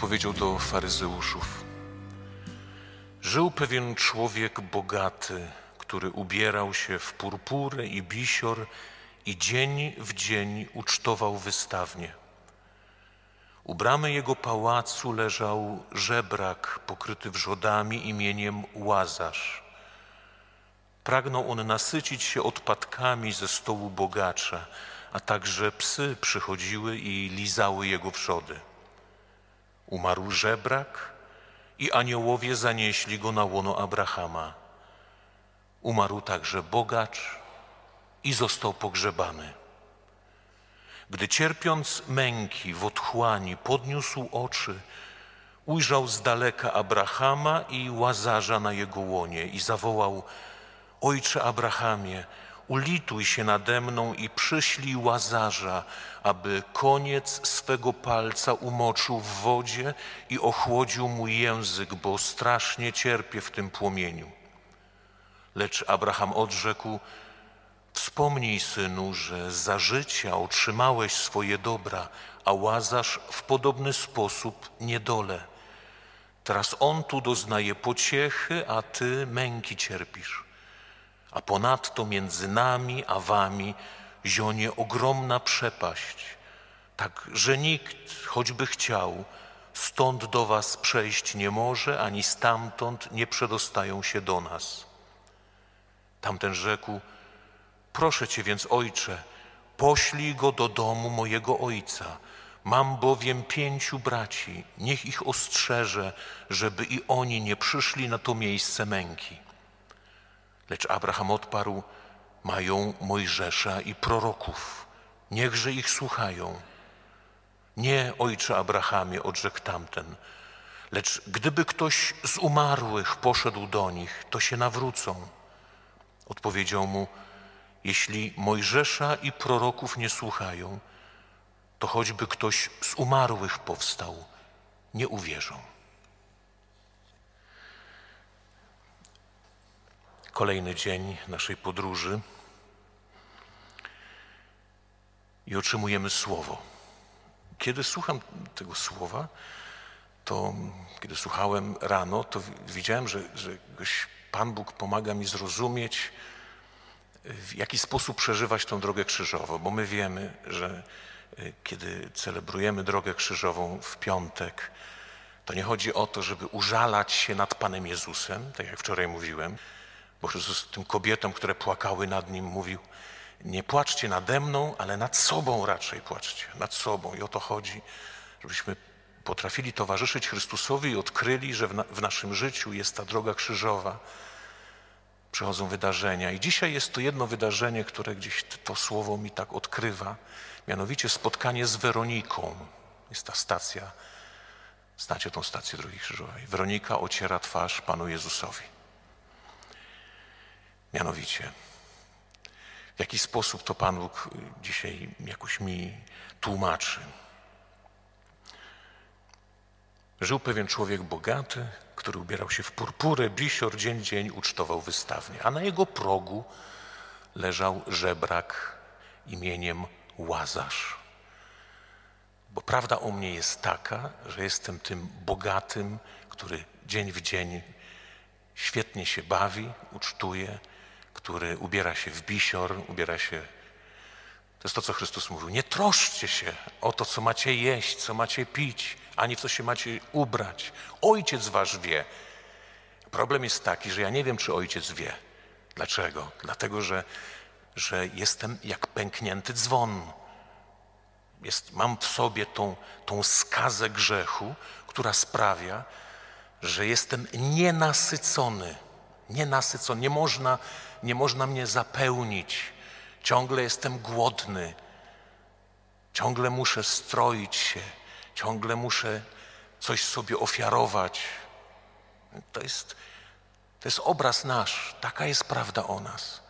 Powiedział do faryzeuszów: Żył pewien człowiek bogaty, który ubierał się w purpurę i bisior i dzień w dzień ucztował wystawnie. U bramy jego pałacu leżał żebrak pokryty wrzodami imieniem Łazarz. Pragnął on nasycić się odpadkami ze stołu bogacza, a także psy przychodziły i lizały jego wrzody. Umarł żebrak i aniołowie zanieśli go na łono Abrahama. Umarł także bogacz i został pogrzebany. Gdy cierpiąc męki w otchłani podniósł oczy, ujrzał z daleka Abrahama i Łazarza na jego łonie i zawołał: Ojcze Abrahamie, ulituj się nade mną i przyślij Łazarza, aby koniec swego palca umoczył w wodzie i ochłodził mój język, bo strasznie cierpię w tym płomieniu. Lecz Abraham odrzekł: Wspomnij, synu, że za życia otrzymałeś swoje dobra, a Łazarz w podobny sposób niedole. Teraz on tu doznaje pociechy, a ty męki cierpisz. A ponadto między nami a wami zionie ogromna przepaść, tak że nikt, choćby chciał, stąd do was przejść nie może, ani stamtąd nie przedostają się do nas. Tamten rzekł, proszę cię więc, ojcze, poślij go do domu mojego ojca. Mam bowiem pięciu braci, niech ich ostrzeże, żeby i oni nie przyszli na to miejsce męki. Lecz Abraham odparł, mają Mojżesza i proroków, niechże ich słuchają. Nie, ojcze Abrahamie, odrzekł tamten, lecz gdyby ktoś z umarłych poszedł do nich, to się nawrócą. Odpowiedział mu, jeśli Mojżesza i proroków nie słuchają, to choćby ktoś z umarłych powstał, nie uwierzą. Kolejny dzień naszej podróży i otrzymujemy słowo. Kiedy słucham tego słowa, to kiedy słuchałem rano, to widziałem, że, że Pan Bóg pomaga mi zrozumieć, w jaki sposób przeżywać tą drogę krzyżową, bo my wiemy, że e, kiedy celebrujemy drogę krzyżową w piątek, to nie chodzi o to, żeby użalać się nad Panem Jezusem, tak jak wczoraj mówiłem, bo Jezus tym kobietom, które płakały nad Nim, mówił, nie płaczcie nade mną, ale nad sobą raczej płaczcie, nad sobą. I o to chodzi, żebyśmy potrafili towarzyszyć Chrystusowi i odkryli, że w, na, w naszym życiu jest ta droga krzyżowa. Przychodzą wydarzenia. I dzisiaj jest to jedno wydarzenie, które gdzieś to słowo mi tak odkrywa, mianowicie spotkanie z Weroniką. Jest ta stacja, znacie tą stację Drogi Krzyżowej. Weronika ociera twarz Panu Jezusowi. Mianowicie, w jaki sposób to Pan Bóg dzisiaj jakoś mi tłumaczy. Żył pewien człowiek bogaty, który ubierał się w purpurę, bisior, dzień dzień ucztował wystawnie, a na jego progu leżał żebrak imieniem Łazarz. Bo prawda o mnie jest taka, że jestem tym bogatym, który dzień w dzień świetnie się bawi, ucztuje, który ubiera się w bisior, ubiera się. To jest to, co Chrystus mówił. Nie troszczcie się o to, co macie jeść, co macie pić, ani w co się macie ubrać. Ojciec wasz wie. Problem jest taki, że ja nie wiem, czy ojciec wie. Dlaczego? Dlatego, że, że jestem jak pęknięty dzwon. Jest, mam w sobie tą, tą skazę grzechu, która sprawia, że jestem nienasycony. Nienasycony. Nie można, nie można mnie zapełnić. Ciągle jestem głodny. Ciągle muszę stroić się ciągle muszę coś sobie ofiarować. To jest, to jest obraz nasz, taka jest prawda o nas.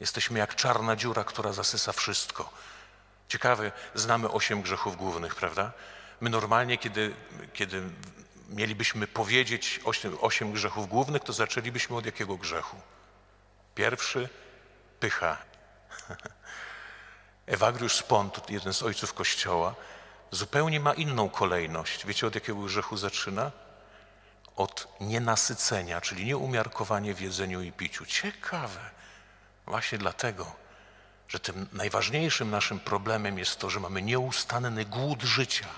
Jesteśmy jak czarna dziura, która zasysa wszystko. Ciekawe, znamy osiem grzechów głównych, prawda? My normalnie, kiedy, kiedy mielibyśmy powiedzieć osiem, osiem grzechów głównych, to zaczęlibyśmy od jakiego grzechu? Pierwszy, pycha. Ewagriusz Spont, jeden z ojców Kościoła, zupełnie ma inną kolejność. Wiecie, od jakiego grzechu zaczyna? Od nienasycenia, czyli nieumiarkowanie w jedzeniu i piciu. Ciekawe. Właśnie dlatego, że tym najważniejszym naszym problemem jest to, że mamy nieustanny głód życia.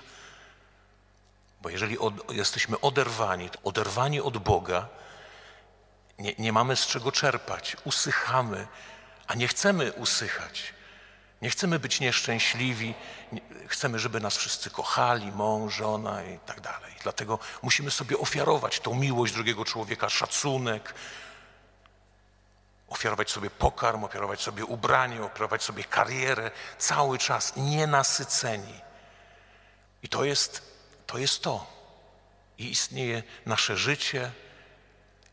Bo jeżeli od, jesteśmy oderwani, oderwani od Boga, nie, nie mamy z czego czerpać, usychamy, a nie chcemy usychać. Nie chcemy być nieszczęśliwi, nie, chcemy, żeby nas wszyscy kochali, mąż, żona i tak dalej. Dlatego musimy sobie ofiarować tą miłość drugiego człowieka, szacunek, ofiarować sobie pokarm, ofiarować sobie ubranie, ofiarować sobie karierę, cały czas nienasyceni. I to jest to. Jest to. I istnieje nasze życie,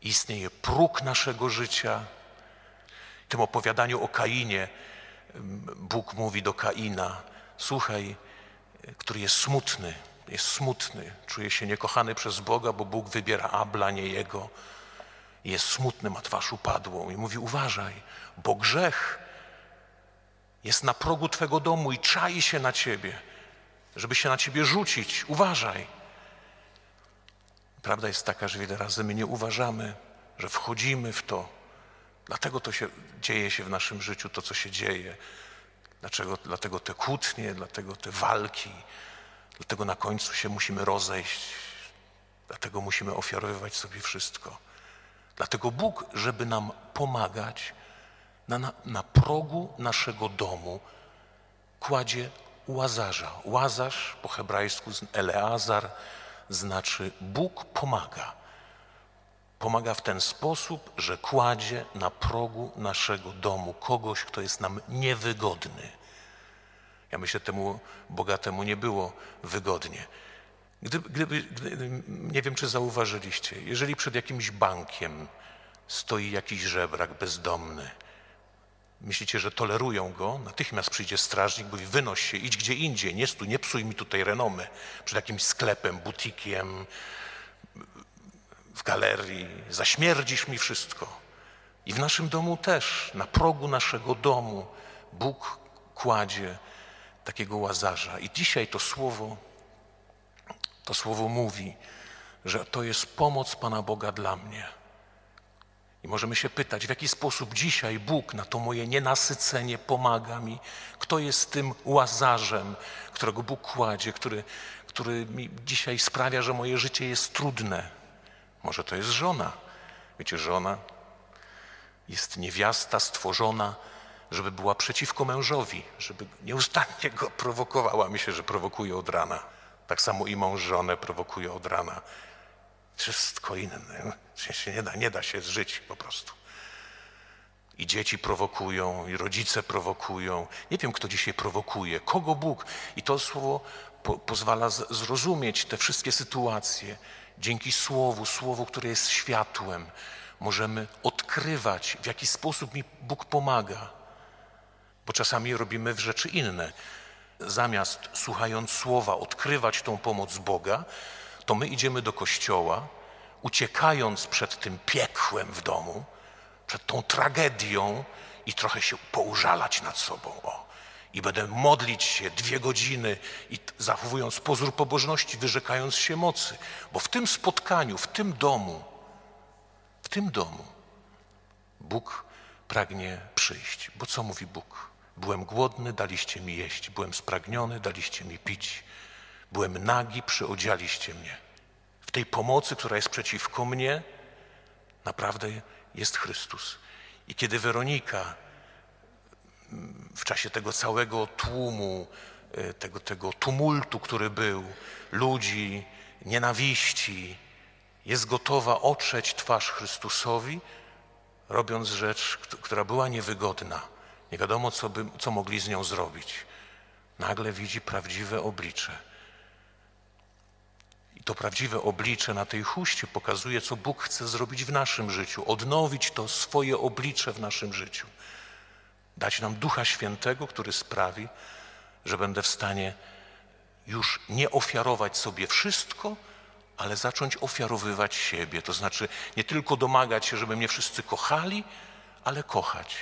istnieje próg naszego życia. W tym opowiadaniu o Kainie Bóg mówi do Kaina, słuchaj, który jest smutny, jest smutny, czuje się niekochany przez Boga, bo Bóg wybiera Abla, nie jego. Jest smutny, ma twarz upadłą i mówi, uważaj, bo grzech jest na progu Twego domu i czai się na Ciebie, żeby się na Ciebie rzucić. Uważaj. Prawda jest taka, że wiele razy my nie uważamy, że wchodzimy w to. Dlatego to się dzieje się w naszym życiu, to co się dzieje. Dlaczego, dlatego te kłótnie, dlatego te walki, dlatego na końcu się musimy rozejść, dlatego musimy ofiarowywać sobie wszystko. Dlatego Bóg, żeby nam pomagać, na, na, na progu naszego domu kładzie łazarza. Łazarz po hebrajsku Eleazar znaczy Bóg pomaga. Pomaga w ten sposób, że kładzie na progu naszego domu kogoś, kto jest nam niewygodny. Ja myślę, temu bogatemu nie było wygodnie. Gdyby, gdyby, gdyby, nie wiem, czy zauważyliście, jeżeli przed jakimś bankiem stoi jakiś żebrak bezdomny, myślicie, że tolerują go, natychmiast przyjdzie strażnik, mówi wynoś się, idź gdzie indziej, nie stój, nie psuj mi tutaj renomy przed jakimś sklepem, butikiem, w galerii, zaśmierdzisz mi wszystko. I w naszym domu też, na progu naszego domu Bóg kładzie takiego łazarza. I dzisiaj to słowo, to słowo mówi, że to jest pomoc Pana Boga dla mnie. I możemy się pytać, w jaki sposób dzisiaj Bóg na to moje nienasycenie pomaga mi. Kto jest tym łazarzem, którego Bóg kładzie, który, który mi dzisiaj sprawia, że moje życie jest trudne. Może to jest żona. Wiecie, żona jest niewiasta stworzona, żeby była przeciwko mężowi, żeby nieustannie go prowokowała. Myślę, że prowokuje od rana. Tak samo i mąż żonę prowokuje od rana. Wszystko inne. Się nie da, nie da się zżyć po prostu. I dzieci prowokują, i rodzice prowokują. Nie wiem, kto dzisiaj prowokuje, kogo Bóg. I to słowo po, pozwala z, zrozumieć te wszystkie sytuacje. Dzięki Słowu, Słowu, które jest światłem, możemy odkrywać, w jaki sposób mi Bóg pomaga. Bo czasami robimy w rzeczy inne. Zamiast słuchając Słowa, odkrywać tą pomoc Boga, to my idziemy do kościoła, uciekając przed tym piekłem w domu, przed tą tragedią i trochę się poużalać nad sobą. O. I będę modlić się dwie godziny i zachowując pozór pobożności, wyrzekając się mocy. Bo w tym spotkaniu, w tym domu, w tym domu Bóg pragnie przyjść. Bo co mówi Bóg? Byłem głodny, daliście mi jeść. Byłem spragniony, daliście mi pić. Byłem nagi, przyodzialiście mnie. W tej pomocy, która jest przeciwko mnie, naprawdę jest Chrystus. I kiedy Weronika w czasie tego całego tłumu, e, tego, tego tumultu, który był, ludzi, nienawiści, jest gotowa otrzeć twarz Chrystusowi, robiąc rzecz, która była niewygodna. Nie wiadomo, co, by, co mogli z nią zrobić. Nagle widzi prawdziwe oblicze. To prawdziwe oblicze na tej huście pokazuje, co Bóg chce zrobić w naszym życiu, odnowić to swoje oblicze w naszym życiu dać nam Ducha Świętego, który sprawi, że będę w stanie już nie ofiarować sobie wszystko, ale zacząć ofiarowywać siebie. To znaczy nie tylko domagać się, żeby mnie wszyscy kochali, ale kochać.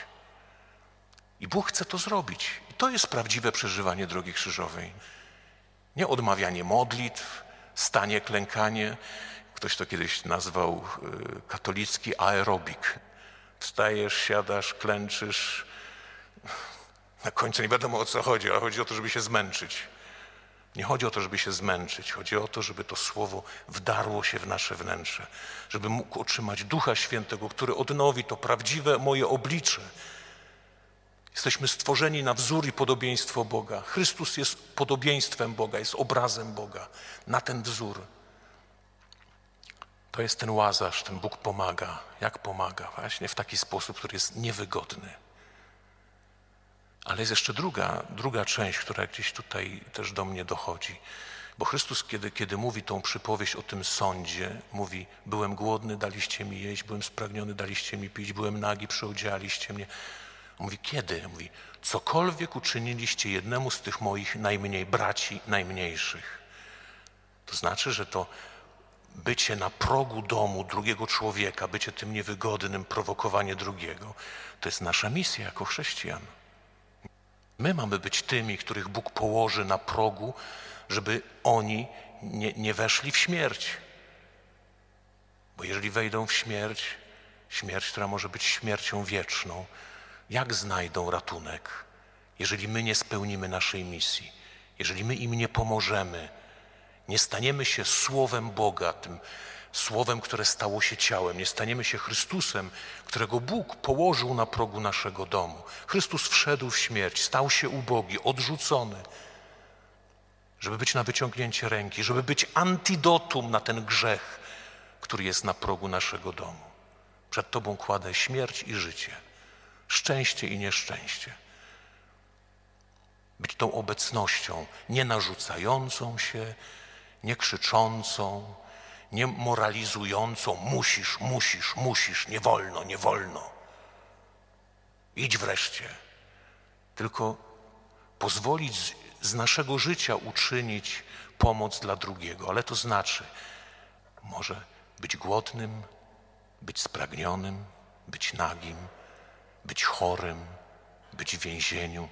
I Bóg chce to zrobić. I to jest prawdziwe przeżywanie drogi krzyżowej. Nie odmawianie modlitw, stanie, klękanie. Ktoś to kiedyś nazwał y, katolicki aerobik. Wstajesz, siadasz, klęczysz. Na końcu nie wiadomo o co chodzi, ale chodzi o to, żeby się zmęczyć. Nie chodzi o to, żeby się zmęczyć, chodzi o to, żeby to słowo wdarło się w nasze wnętrze, żeby mógł otrzymać Ducha Świętego, który odnowi to prawdziwe moje oblicze. Jesteśmy stworzeni na wzór i podobieństwo Boga. Chrystus jest podobieństwem Boga, jest obrazem Boga, na ten wzór. To jest ten łazarz, ten Bóg pomaga. Jak pomaga? Właśnie w taki sposób, który jest niewygodny. Ale jest jeszcze druga, druga część, która gdzieś tutaj też do mnie dochodzi. Bo Chrystus, kiedy, kiedy mówi tą przypowieść o tym sądzie, mówi: Byłem głodny, daliście mi jeść, byłem spragniony, daliście mi pić, byłem nagi, przyodzialiście mnie. Mówi: Kiedy? Mówi: Cokolwiek uczyniliście jednemu z tych moich najmniej braci, najmniejszych. To znaczy, że to bycie na progu domu drugiego człowieka, bycie tym niewygodnym, prowokowanie drugiego, to jest nasza misja jako chrześcijan. My mamy być tymi, których Bóg położy na progu, żeby oni nie, nie weszli w śmierć. Bo jeżeli wejdą w śmierć, śmierć, która może być śmiercią wieczną, jak znajdą ratunek, jeżeli my nie spełnimy naszej misji, jeżeli my im nie pomożemy, nie staniemy się słowem Boga, tym słowem, które stało się ciałem, nie staniemy się Chrystusem, którego Bóg położył na progu naszego domu. Chrystus wszedł w śmierć, stał się ubogi, odrzucony, żeby być na wyciągnięcie ręki, żeby być antidotum na ten grzech, który jest na progu naszego domu. Przed Tobą kładę śmierć i życie, szczęście i nieszczęście. Być tą obecnością, nie narzucającą się, nie krzyczącą, nie moralizującą musisz, musisz, musisz, nie wolno, nie wolno. Idź wreszcie. Tylko pozwolić z, z naszego życia uczynić pomoc dla drugiego, ale to znaczy może być głodnym, być spragnionym, być nagim, być chorym, być w więzieniu,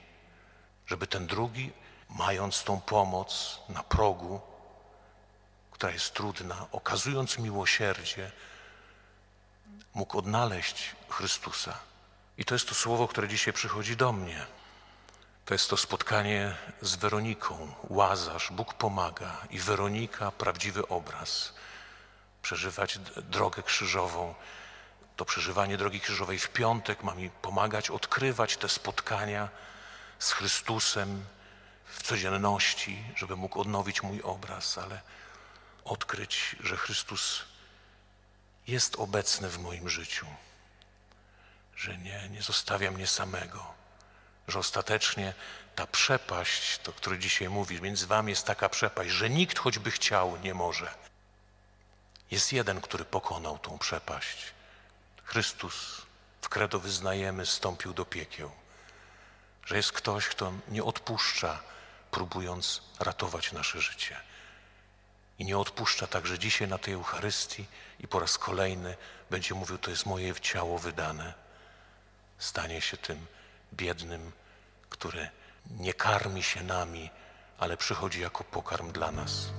żeby ten drugi, mając tą pomoc na progu, która jest trudna, okazując miłosierdzie, mógł odnaleźć Chrystusa. I to jest to słowo, które dzisiaj przychodzi do mnie. To jest to spotkanie z Weroniką. Łazarz, Bóg pomaga i Weronika, prawdziwy obraz. Przeżywać drogę krzyżową. To przeżywanie drogi krzyżowej w piątek ma mi pomagać odkrywać te spotkania z Chrystusem w codzienności, żeby mógł odnowić mój obraz, ale odkryć, że Chrystus jest obecny w moim życiu, że nie, nie zostawia mnie samego, że ostatecznie ta przepaść, to który dzisiaj mówisz, między wami jest taka przepaść, że nikt choćby chciał, nie może. Jest jeden, który pokonał tą przepaść. Chrystus, w kredo wyznajemy, stąpił do piekieł. Że jest ktoś, kto nie odpuszcza, próbując ratować nasze życie i nie odpuszcza także dzisiaj na tej Eucharystii i po raz kolejny będzie mówił, to jest moje ciało wydane. Stanie się tym biednym, który nie karmi się nami, ale przychodzi jako pokarm dla nas.